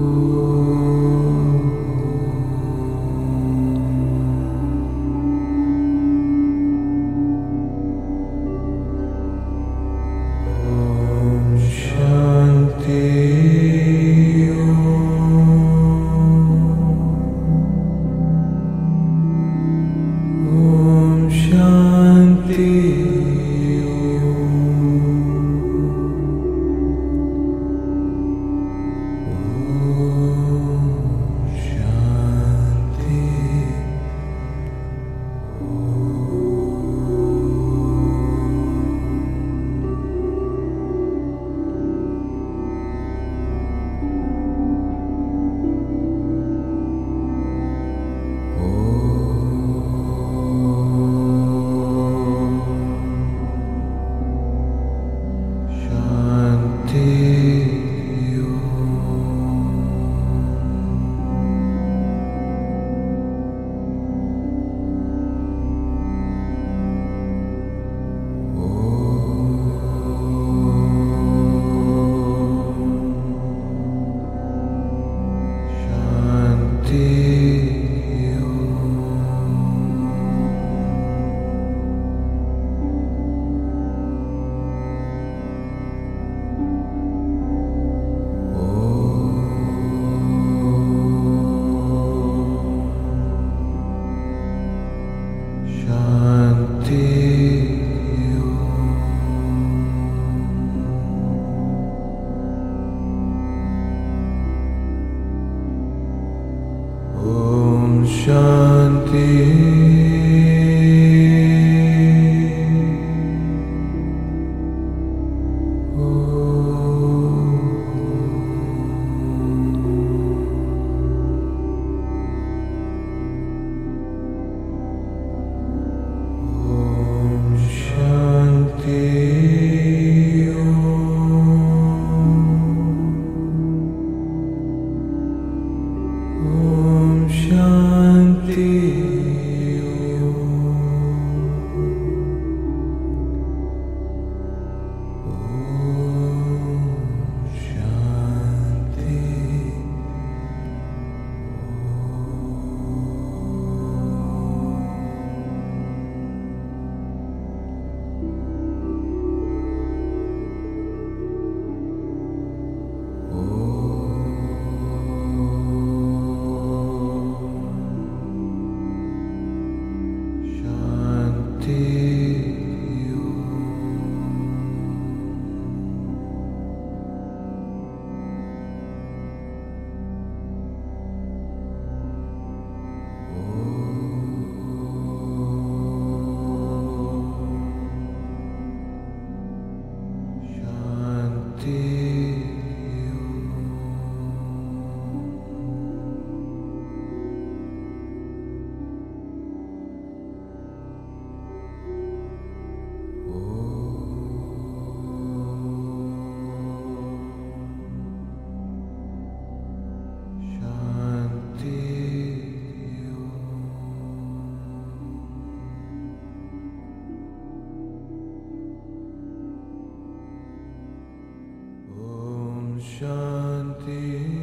शान्ति पूरख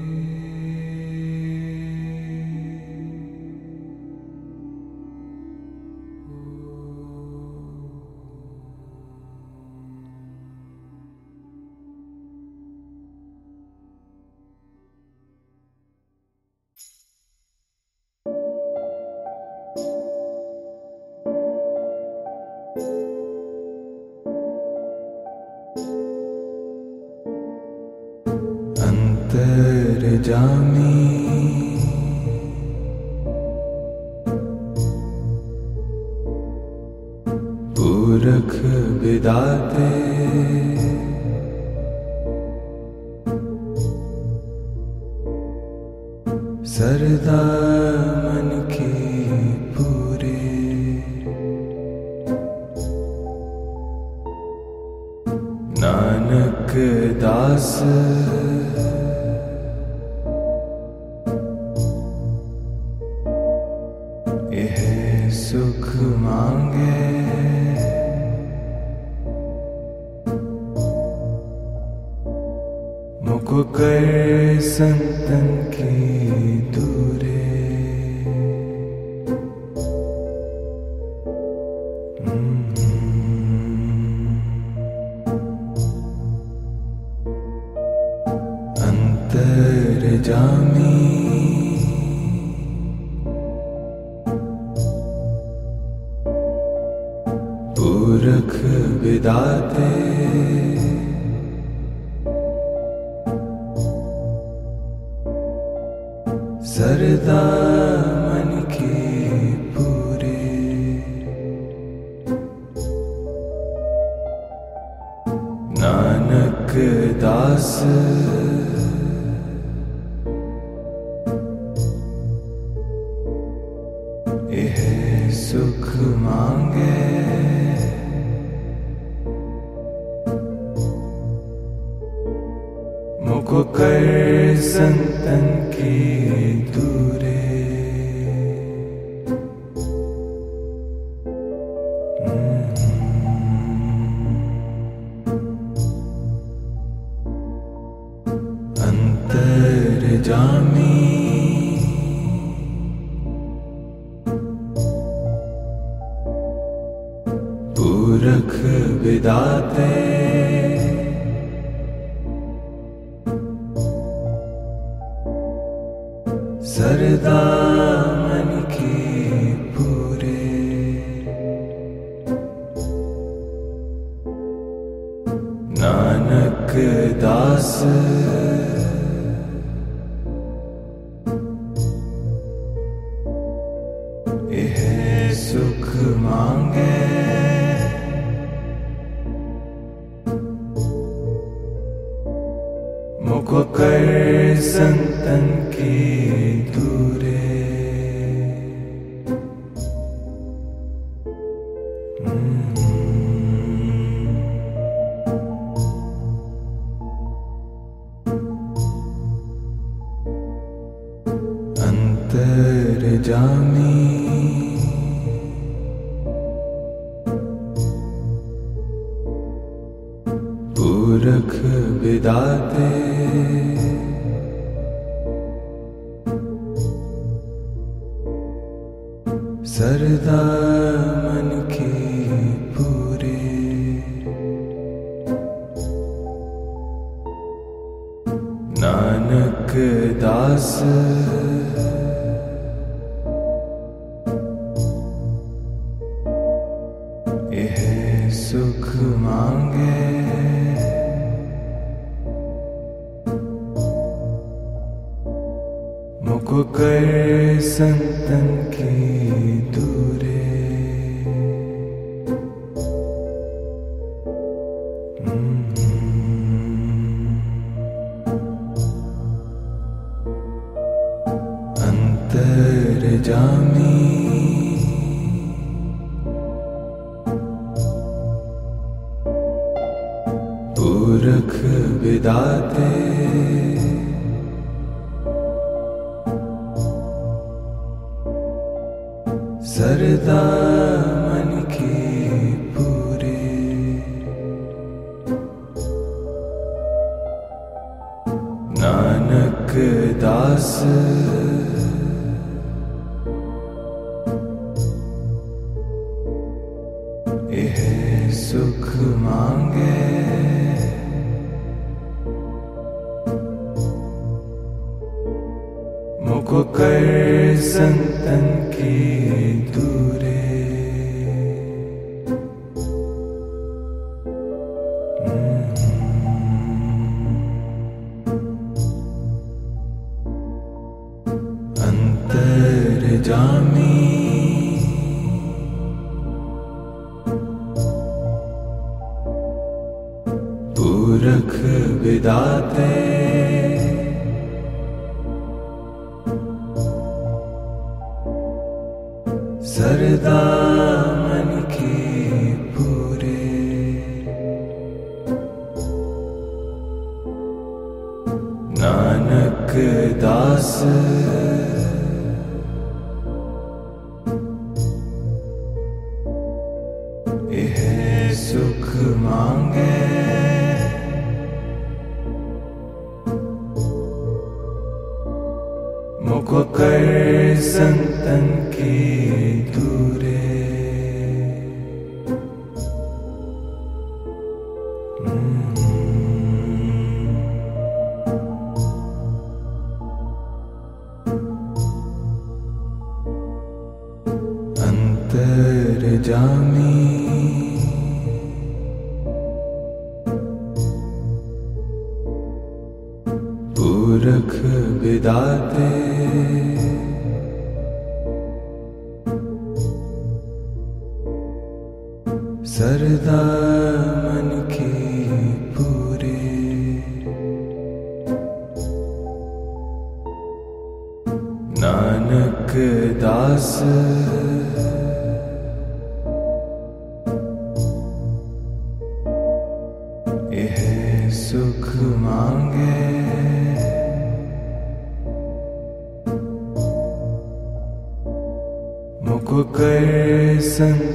जामी पूरख विदाते। सरदा कर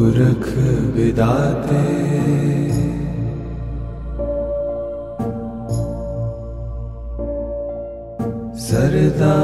पूरख विदाते। सरदा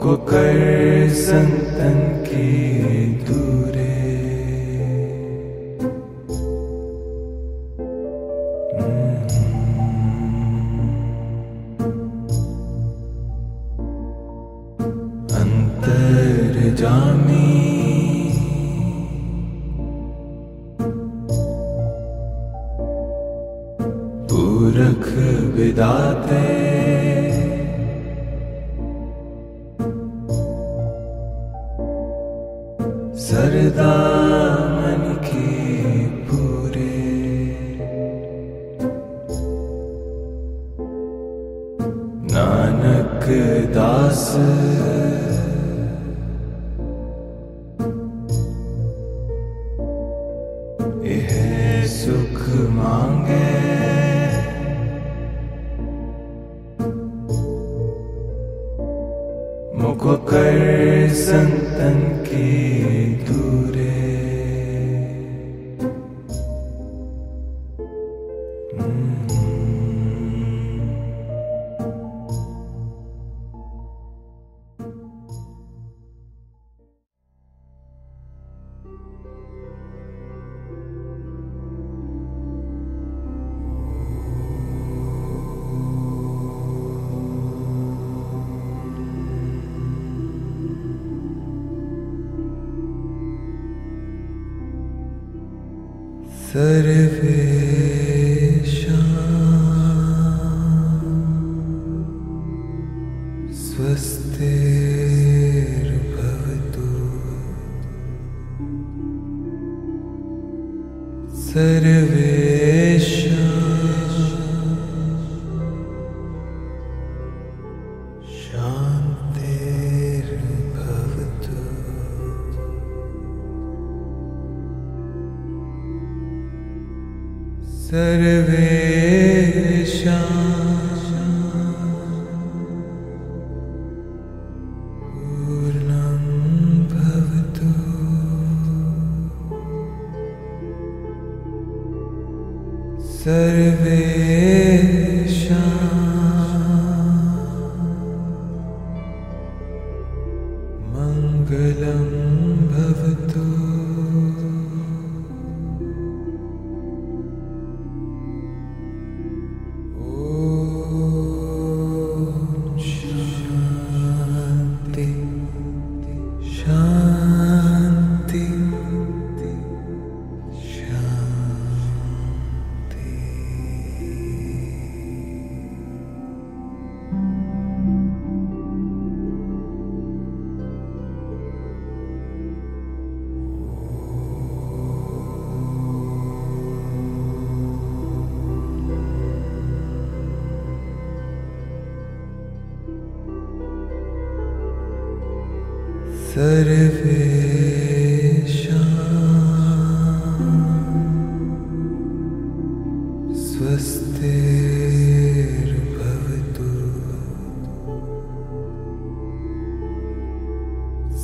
मुख संतन की दूरे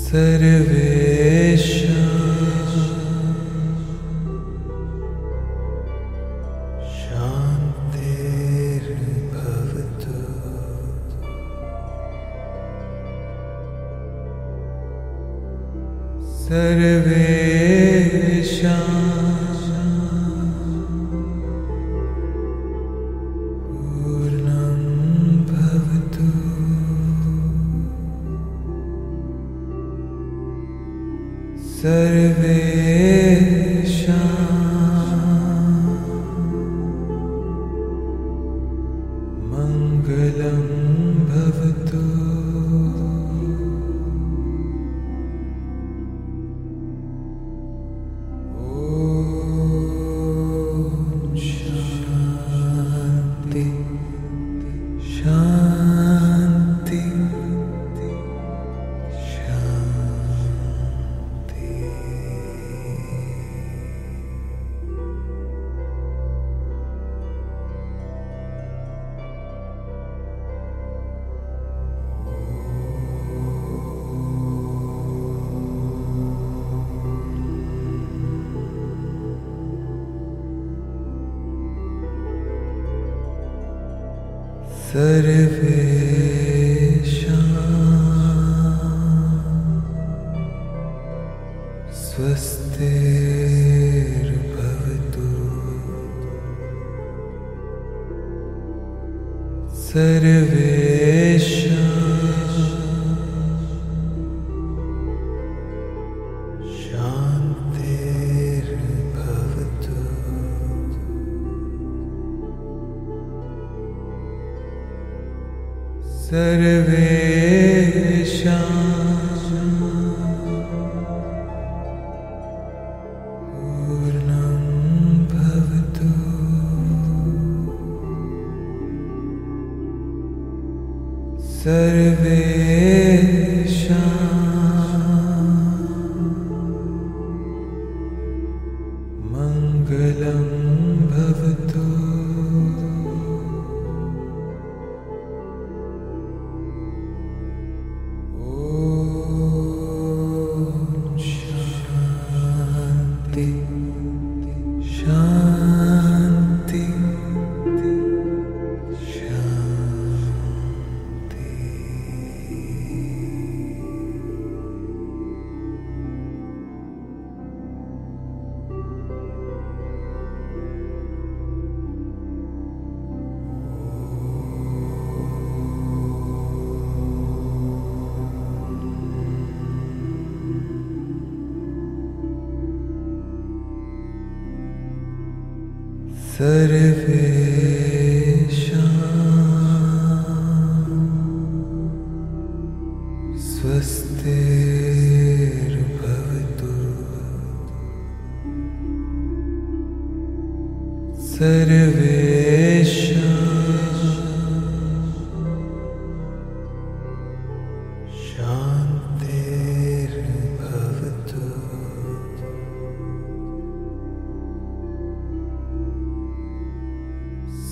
सर्वेषां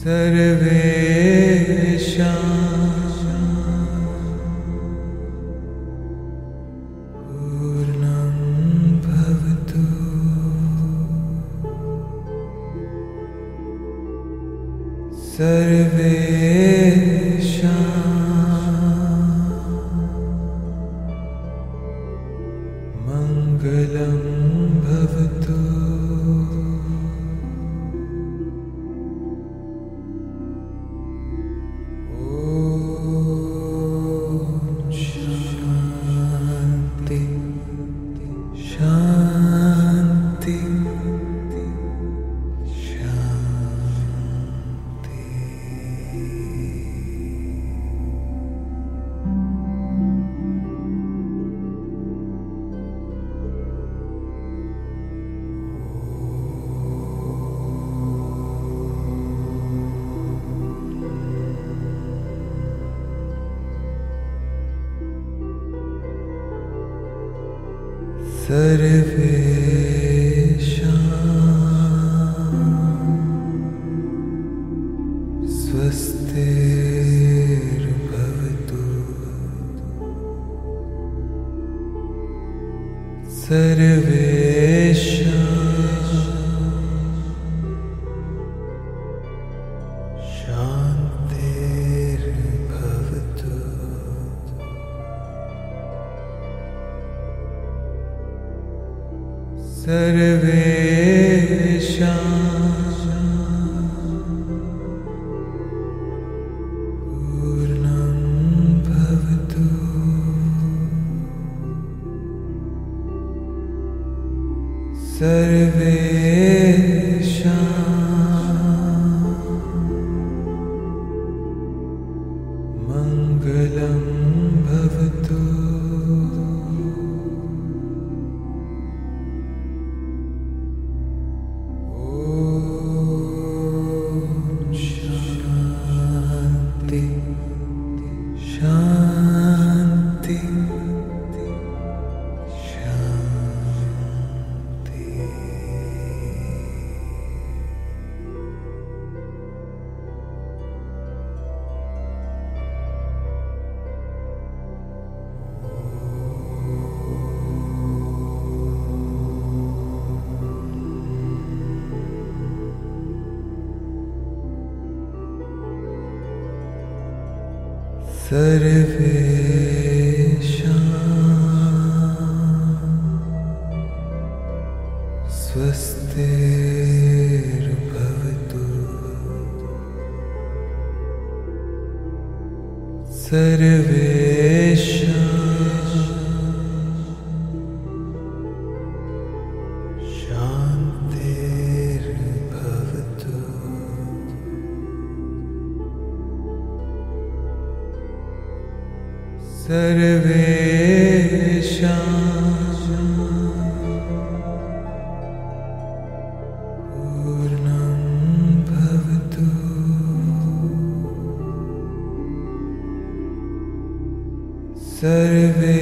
सर्वेषां सर्वेषा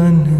तन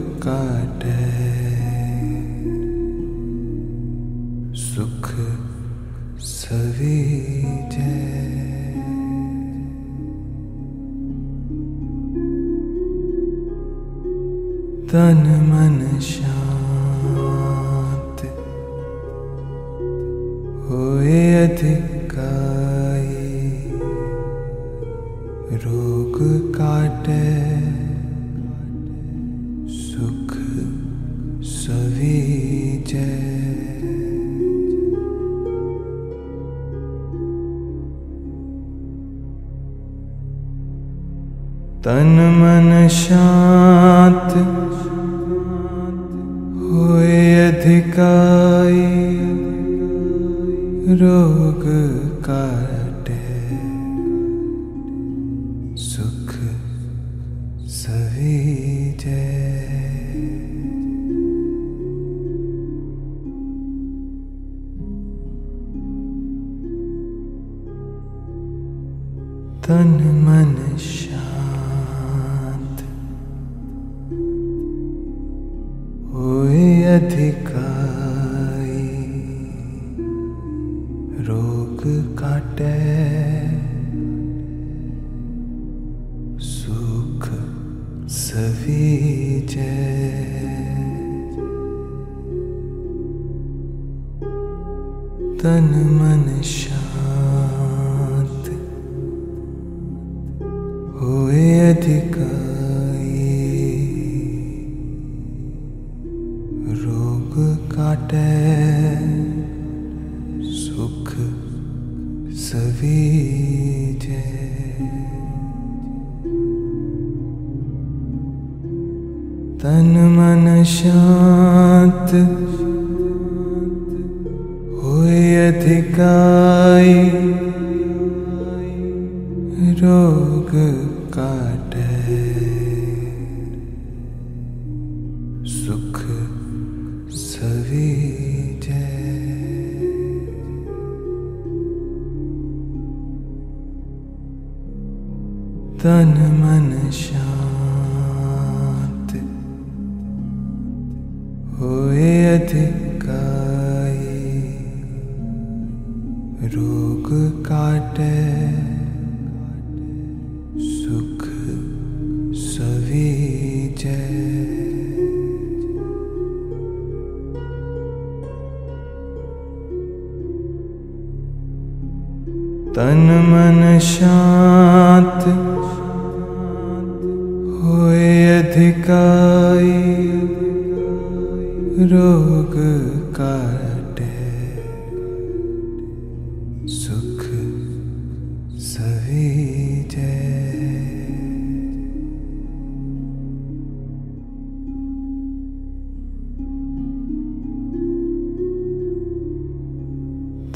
तन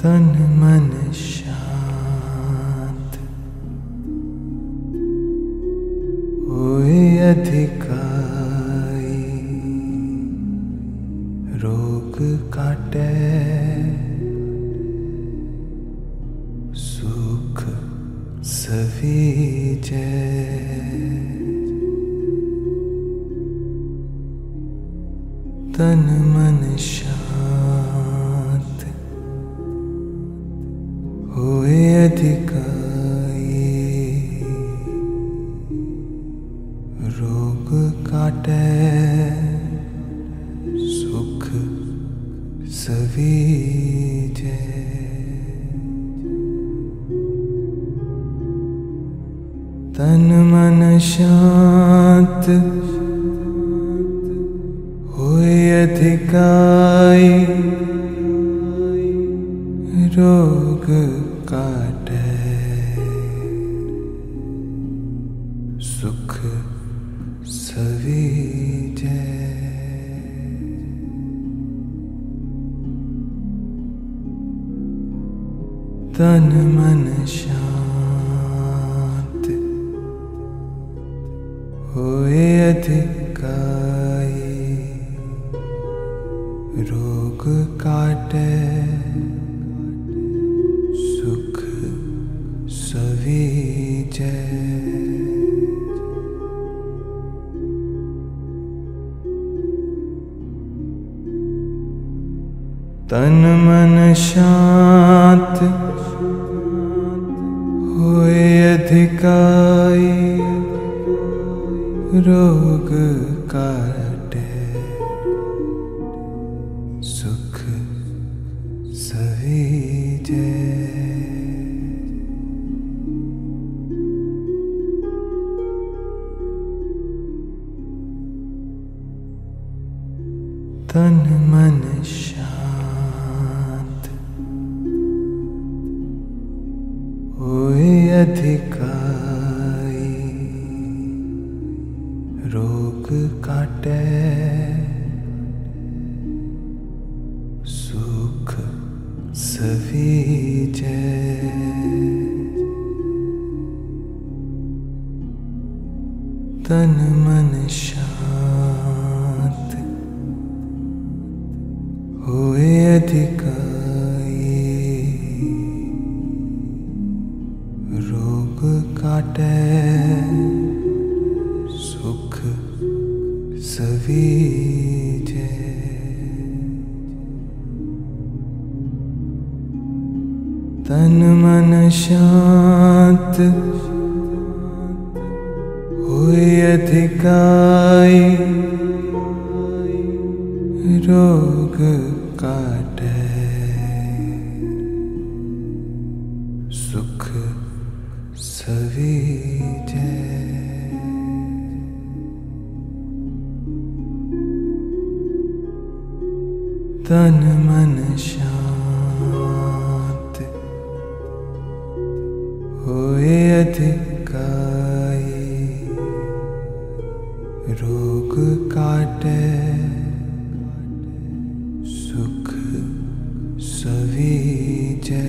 तन मन शांत काई रोग काटे सुख सवीजे।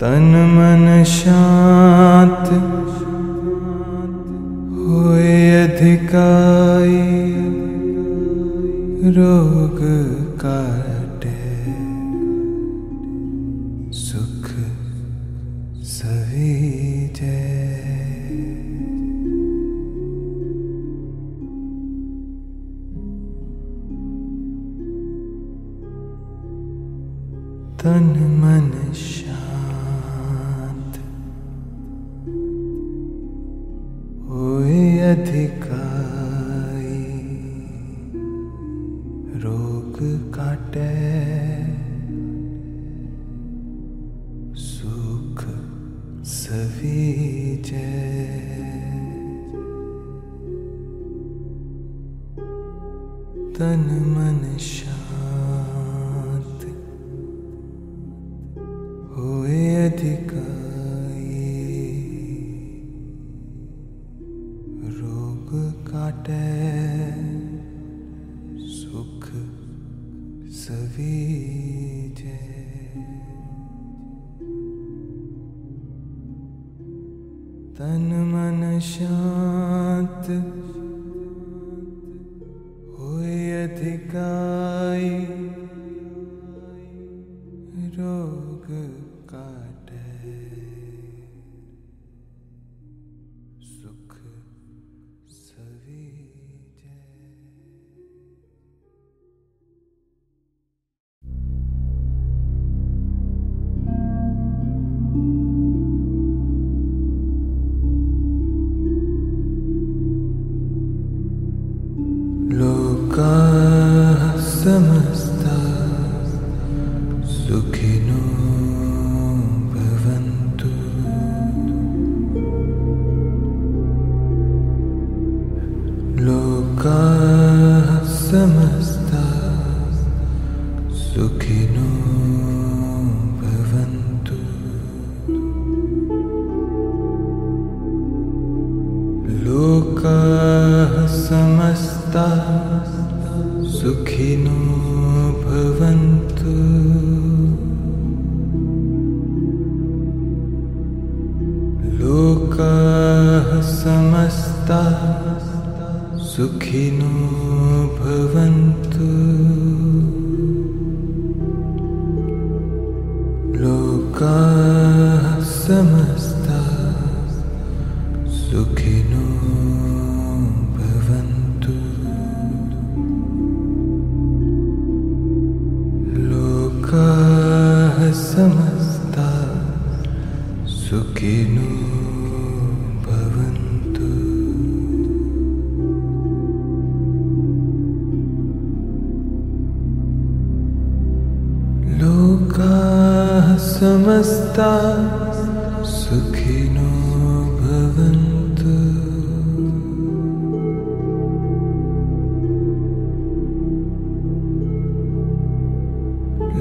तन मन शांत होए अधिकारी 그러고 끝까지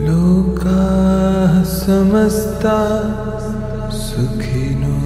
लोकाः समस्ता सुखिनो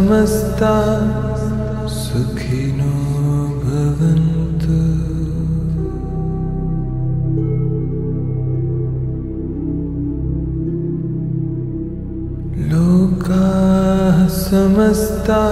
समस्ता सुखिनो भवन्तु। लोकाः समस्ता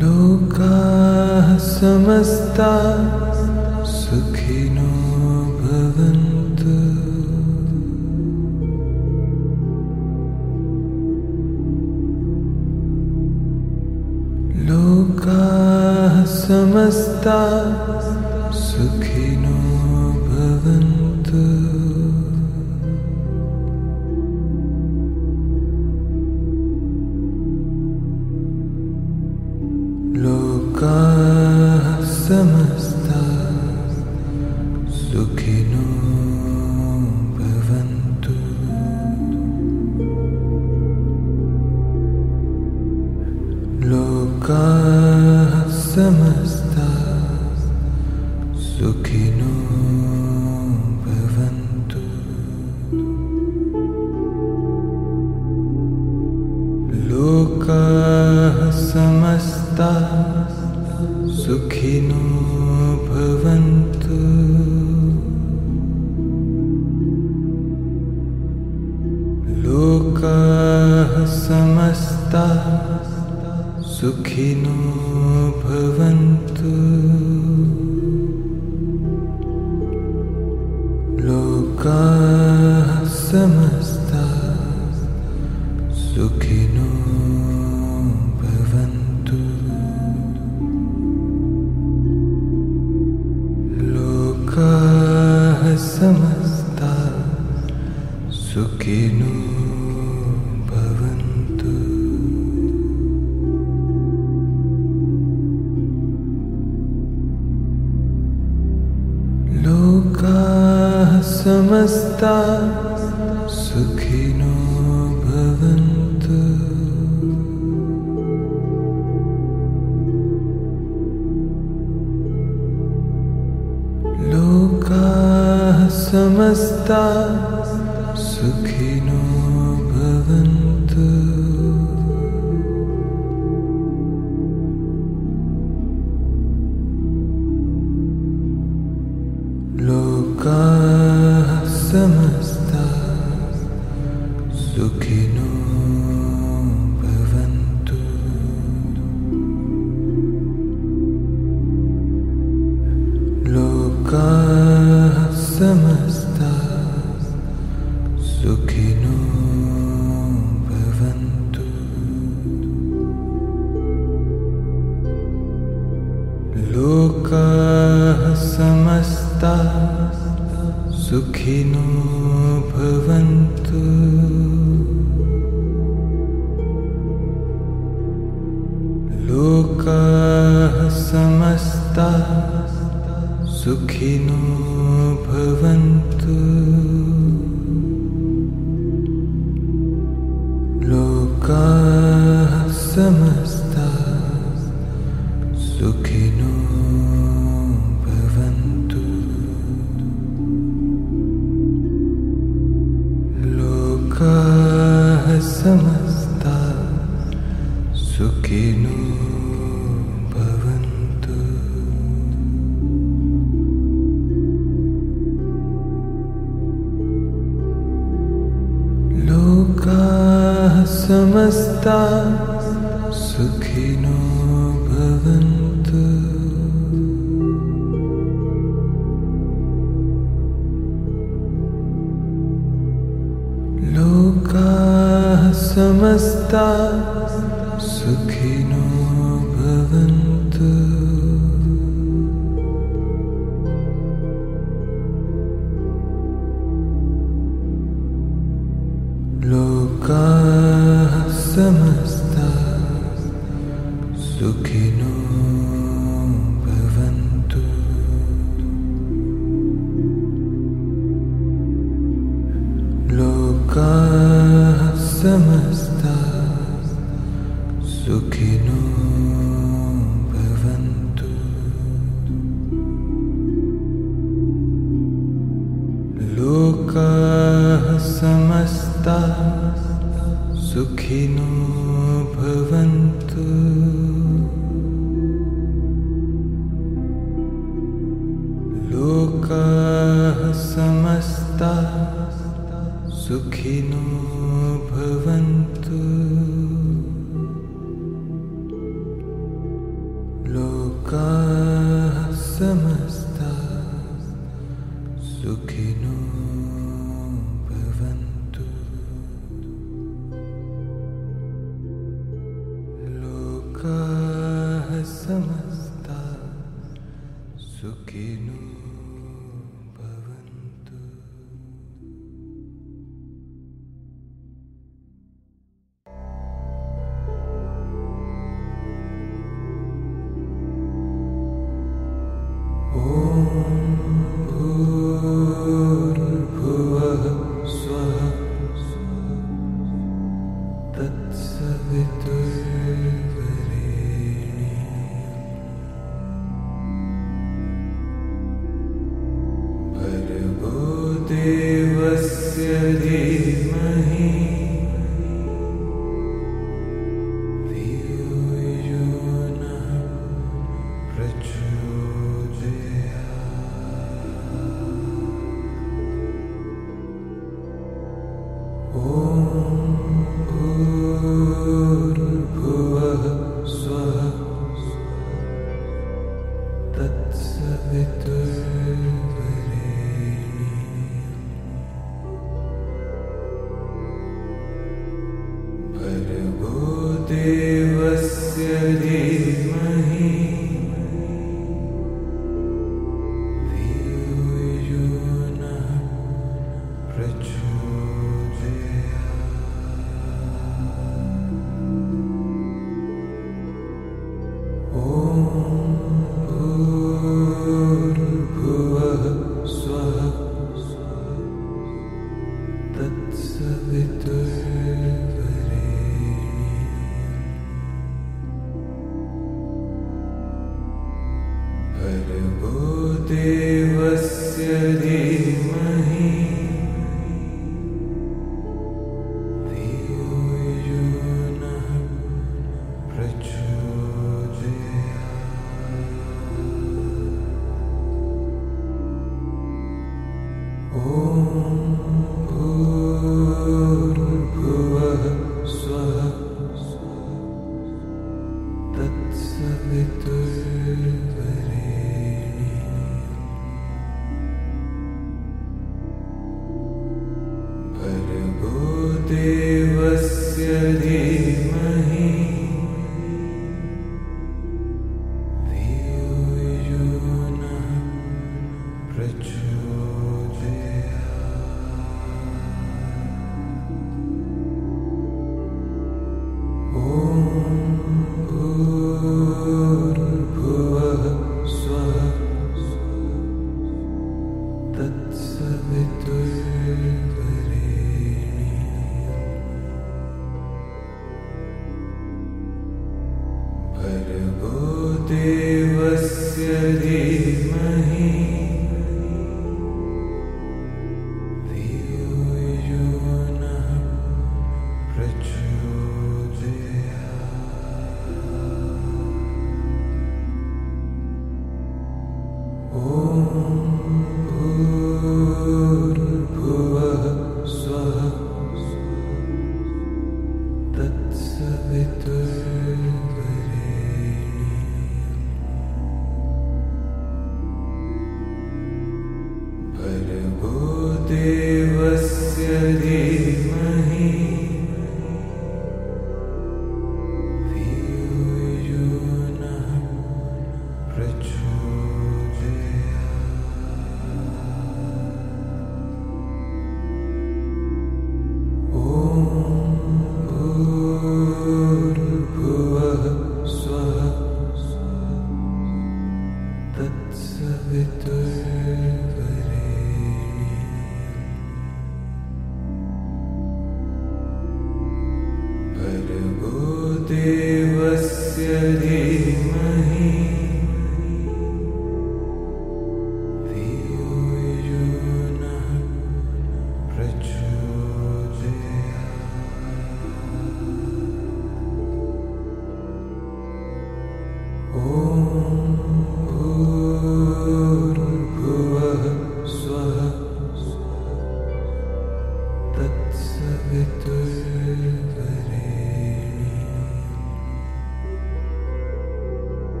लोकाः समस्ता सुखिनो भवन्तु। लोकाः समस्ता समस्ता सुखिनो भवन्तु। लोकाः समस्ता सुखिनो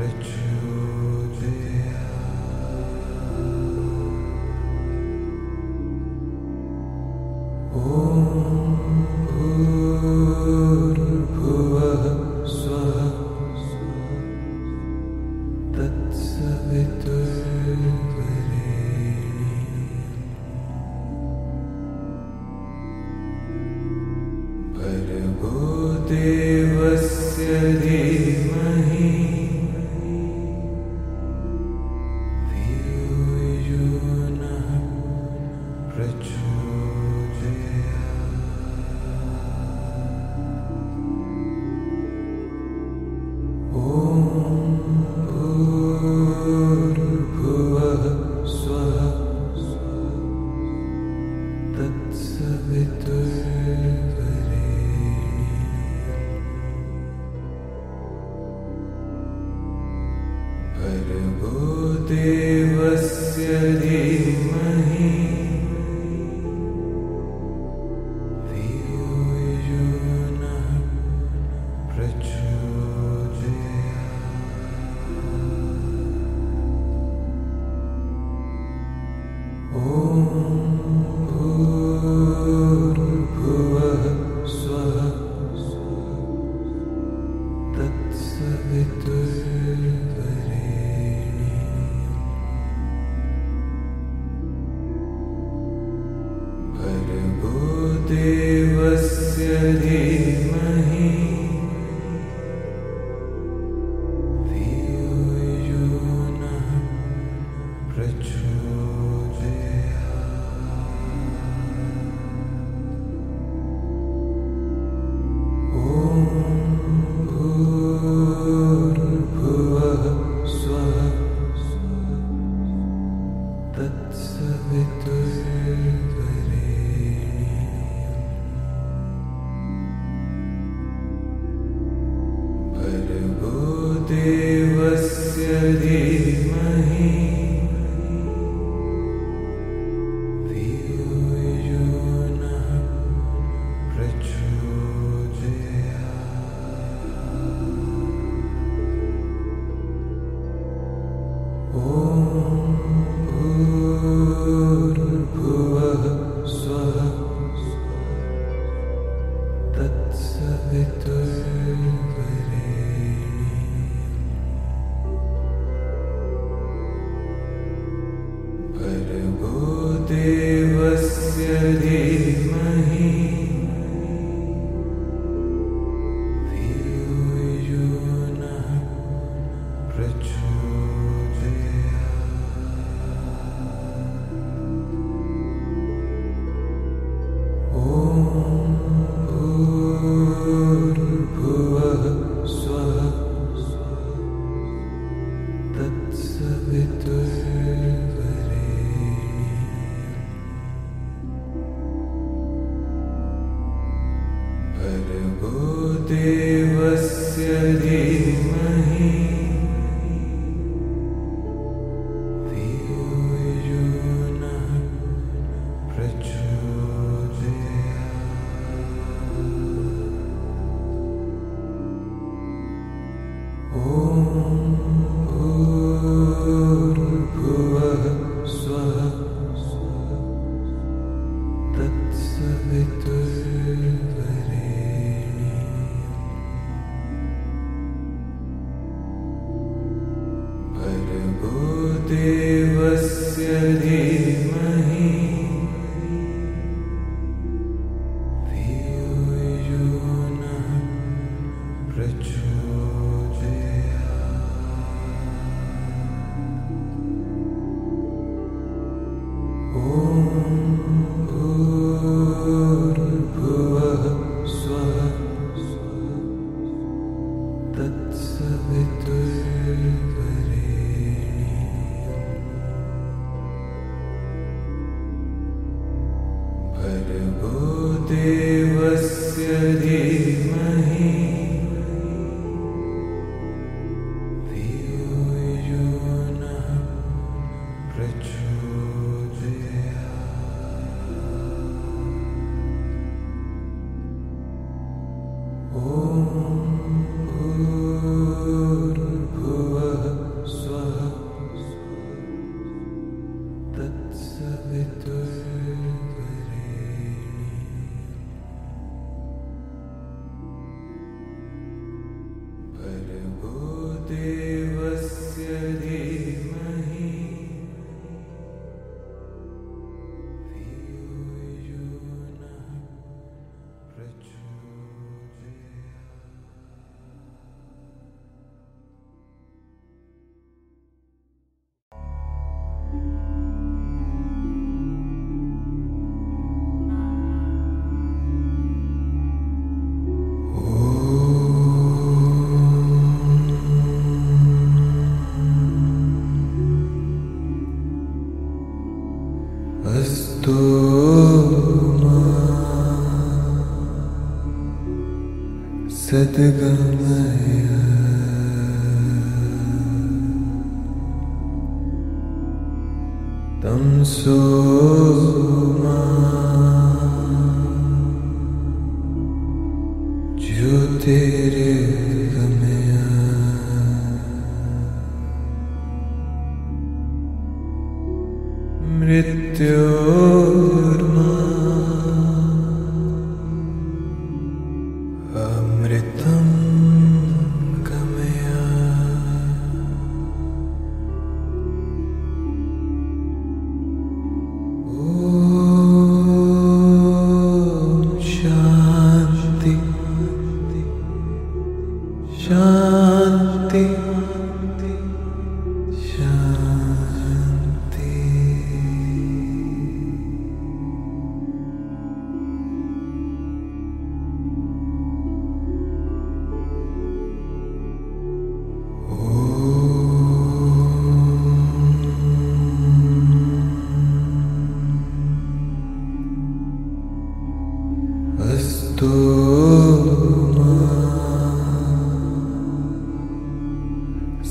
preću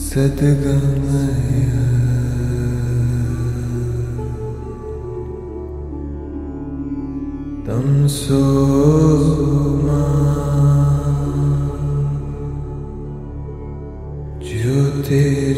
सद्गमय तंसो मा ज्योतिर्गमय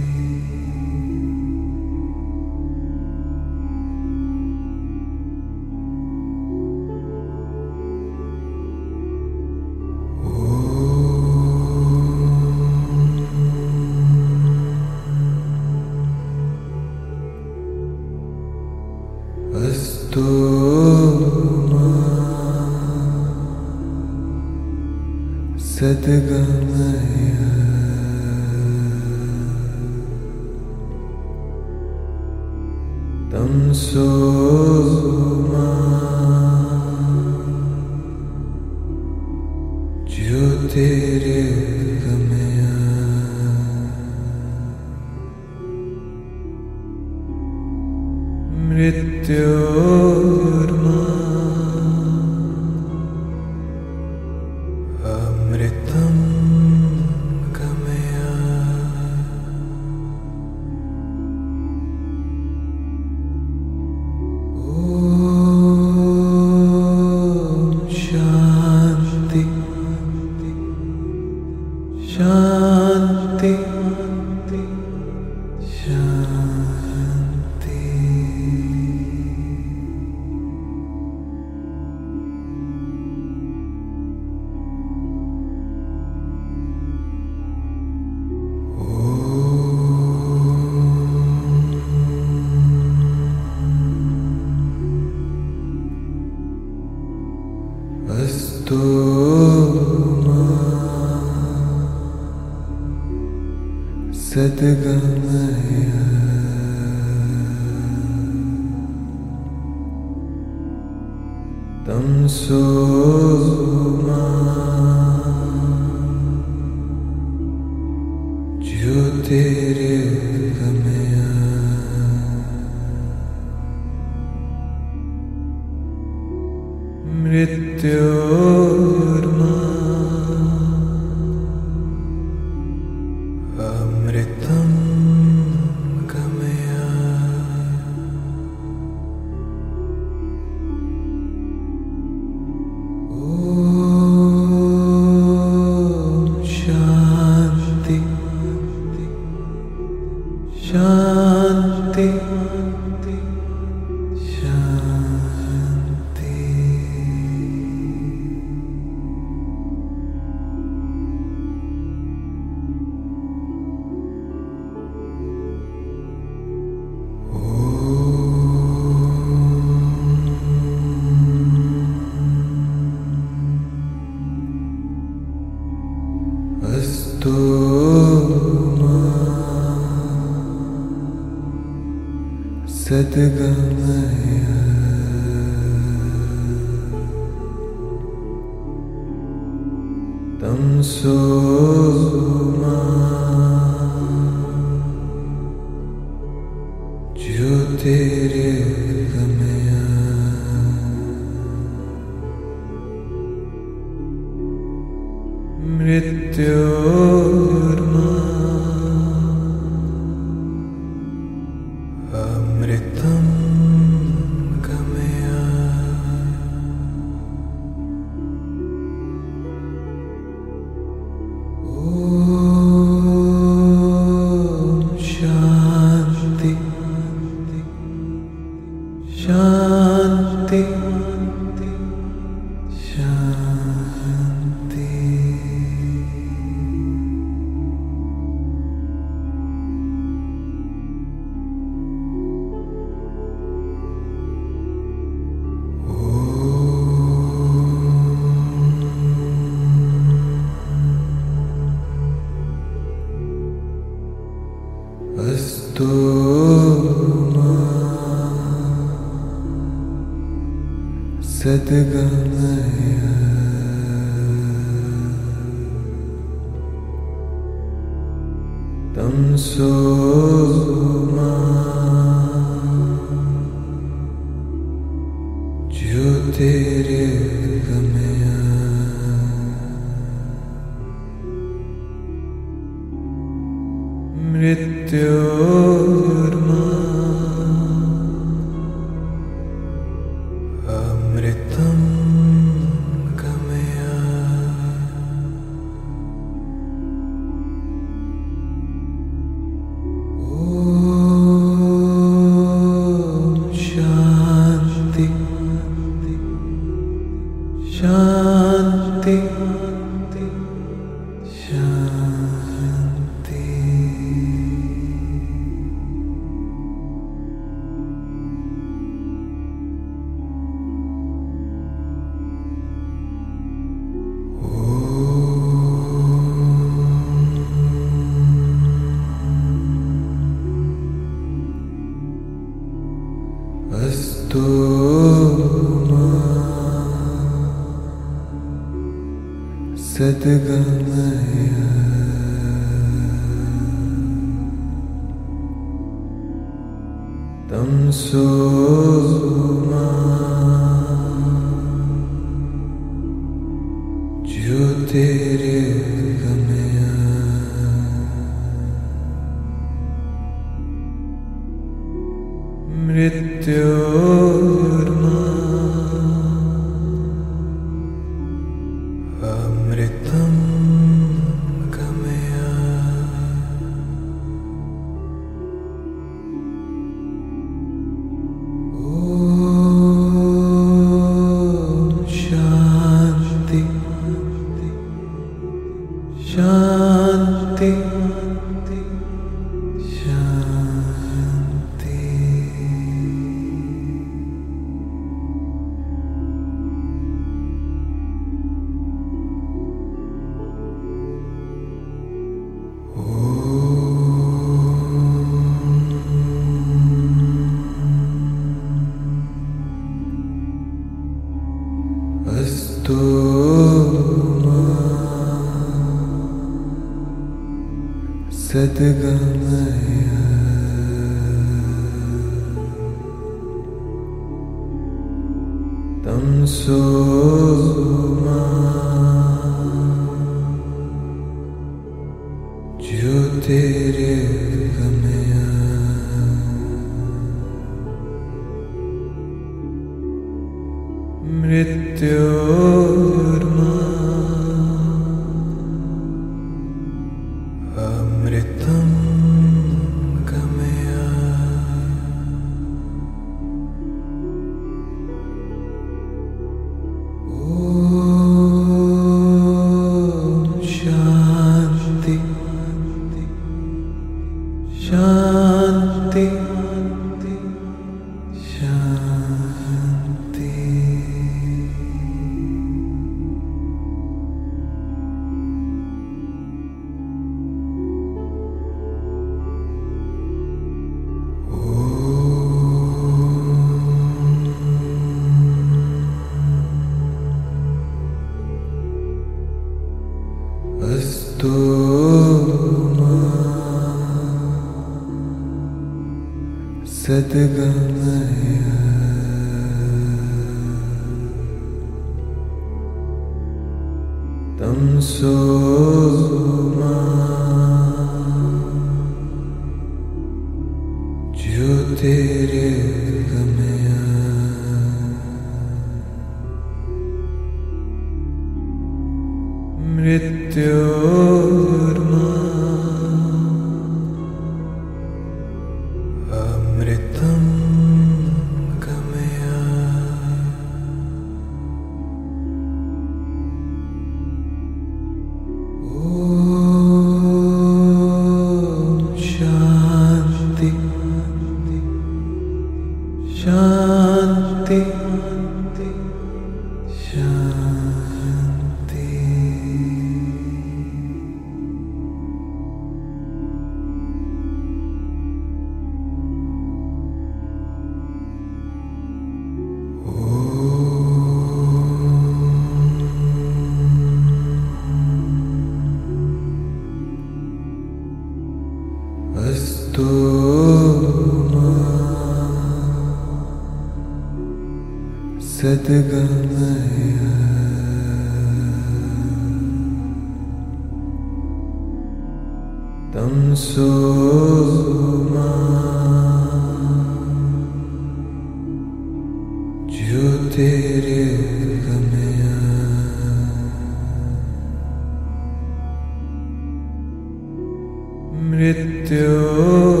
मृत्योर्मा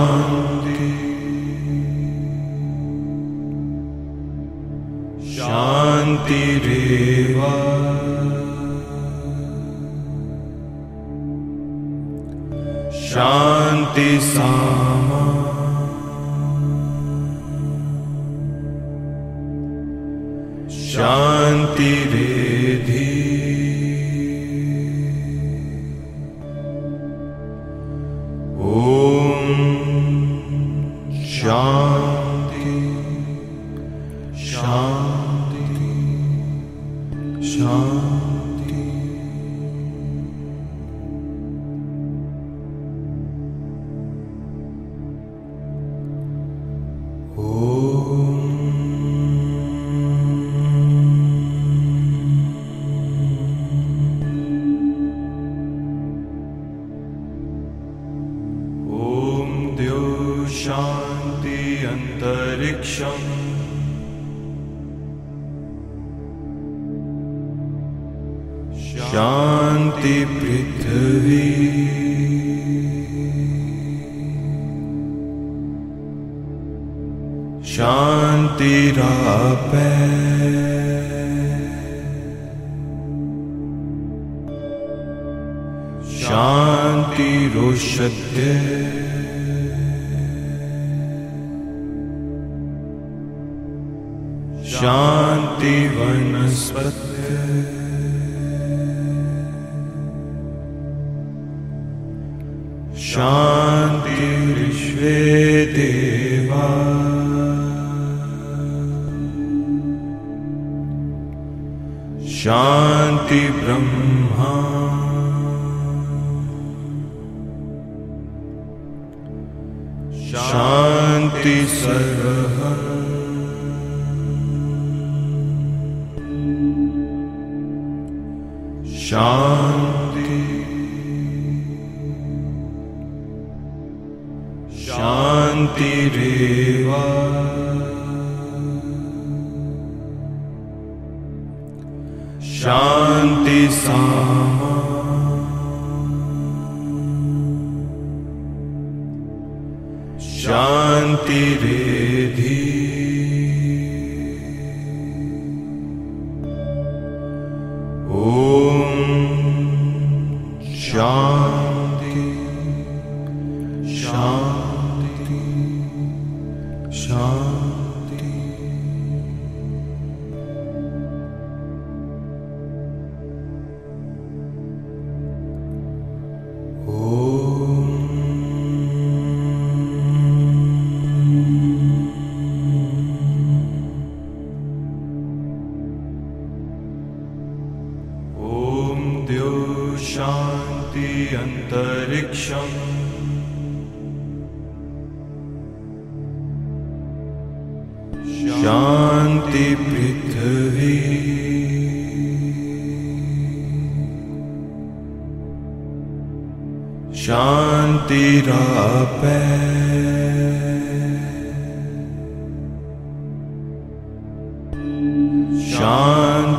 शान्ति। शान्तिरेव। शान्ति सा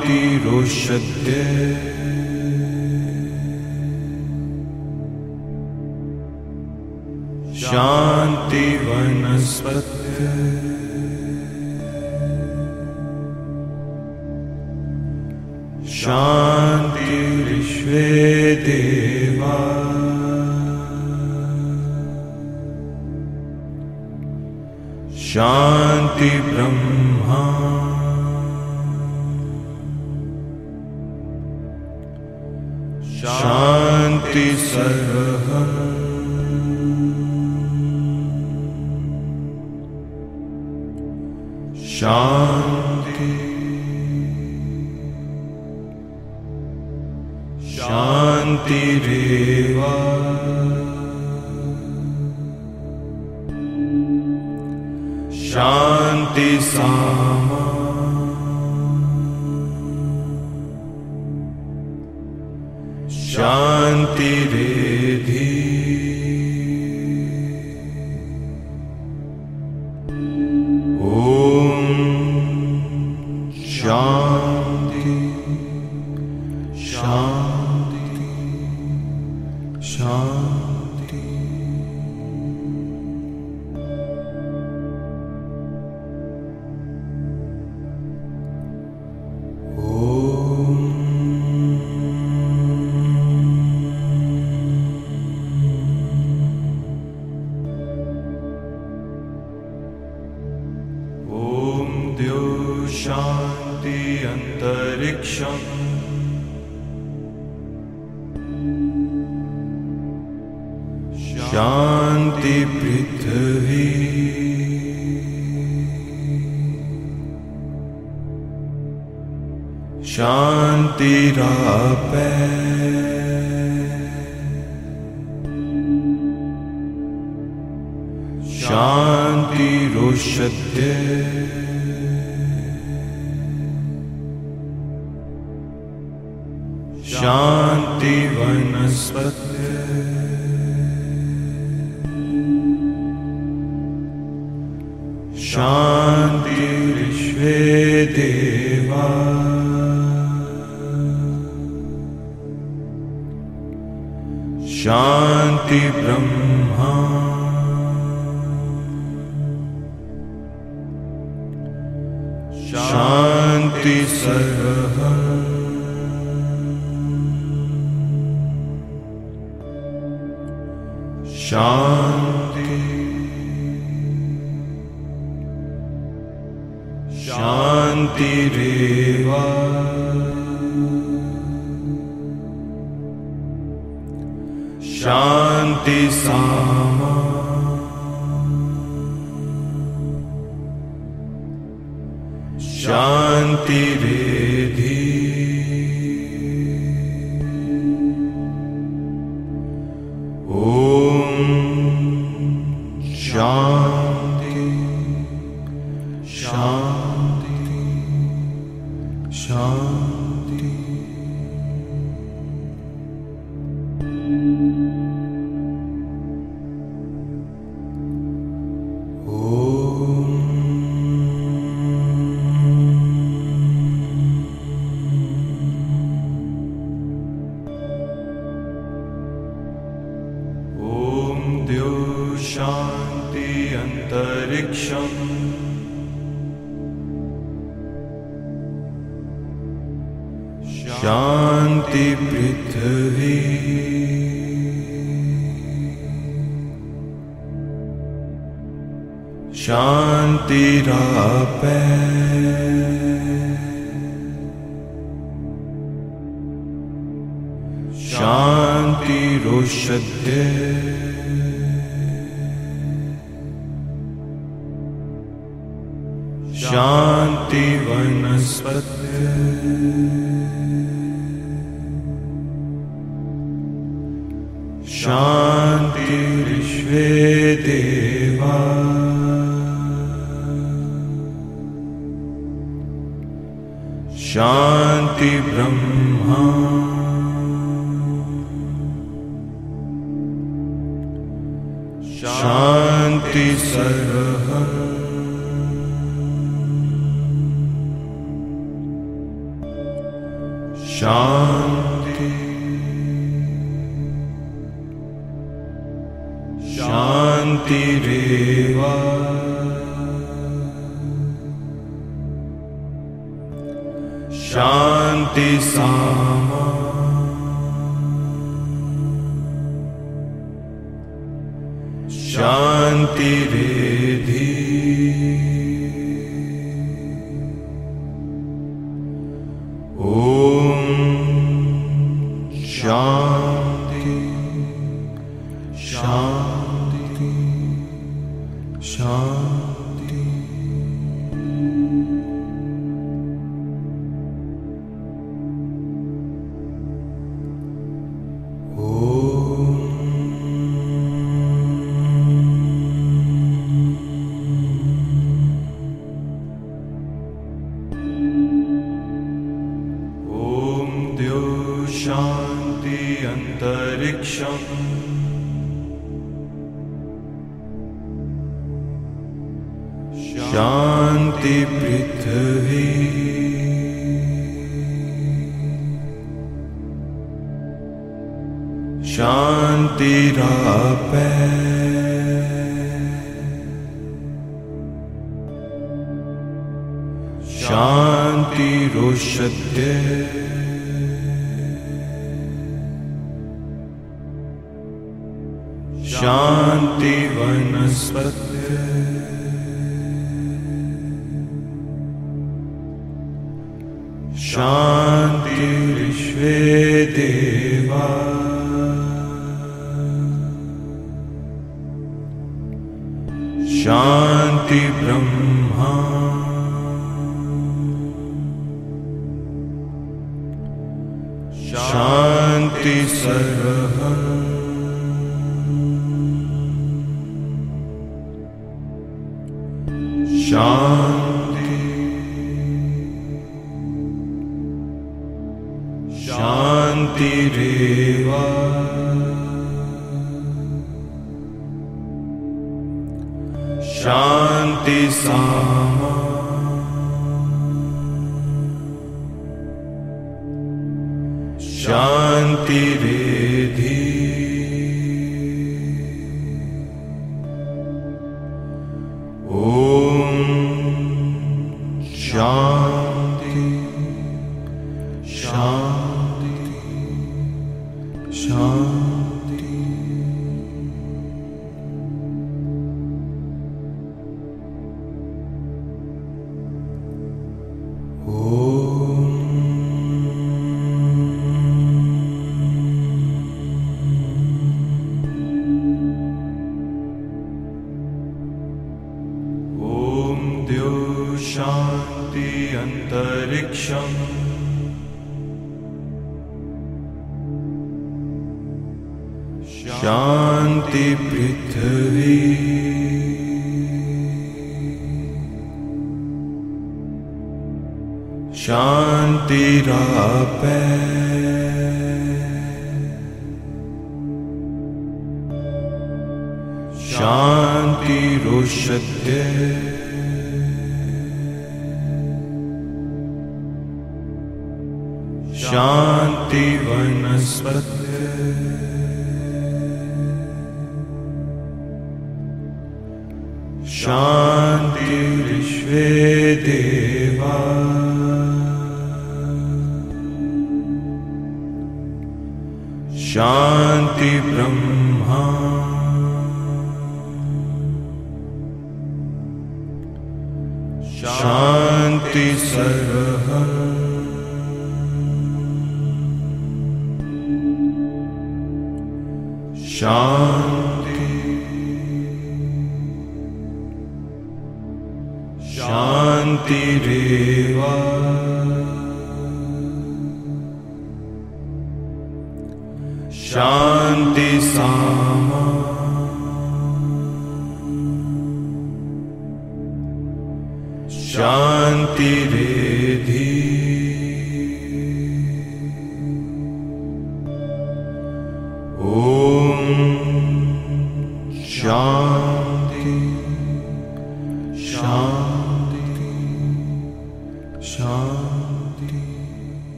न्ति रोषद्य शान्ति वनस्पत्य शान्ति विश्वे देवा। शान्ति ब्रह्मा शान्ति सर्वः शान्ति शान्तिरेव शान्ति सामा शान्तिरेधि शान्तिरेव। शान्ति सामा। शान्तिरेधि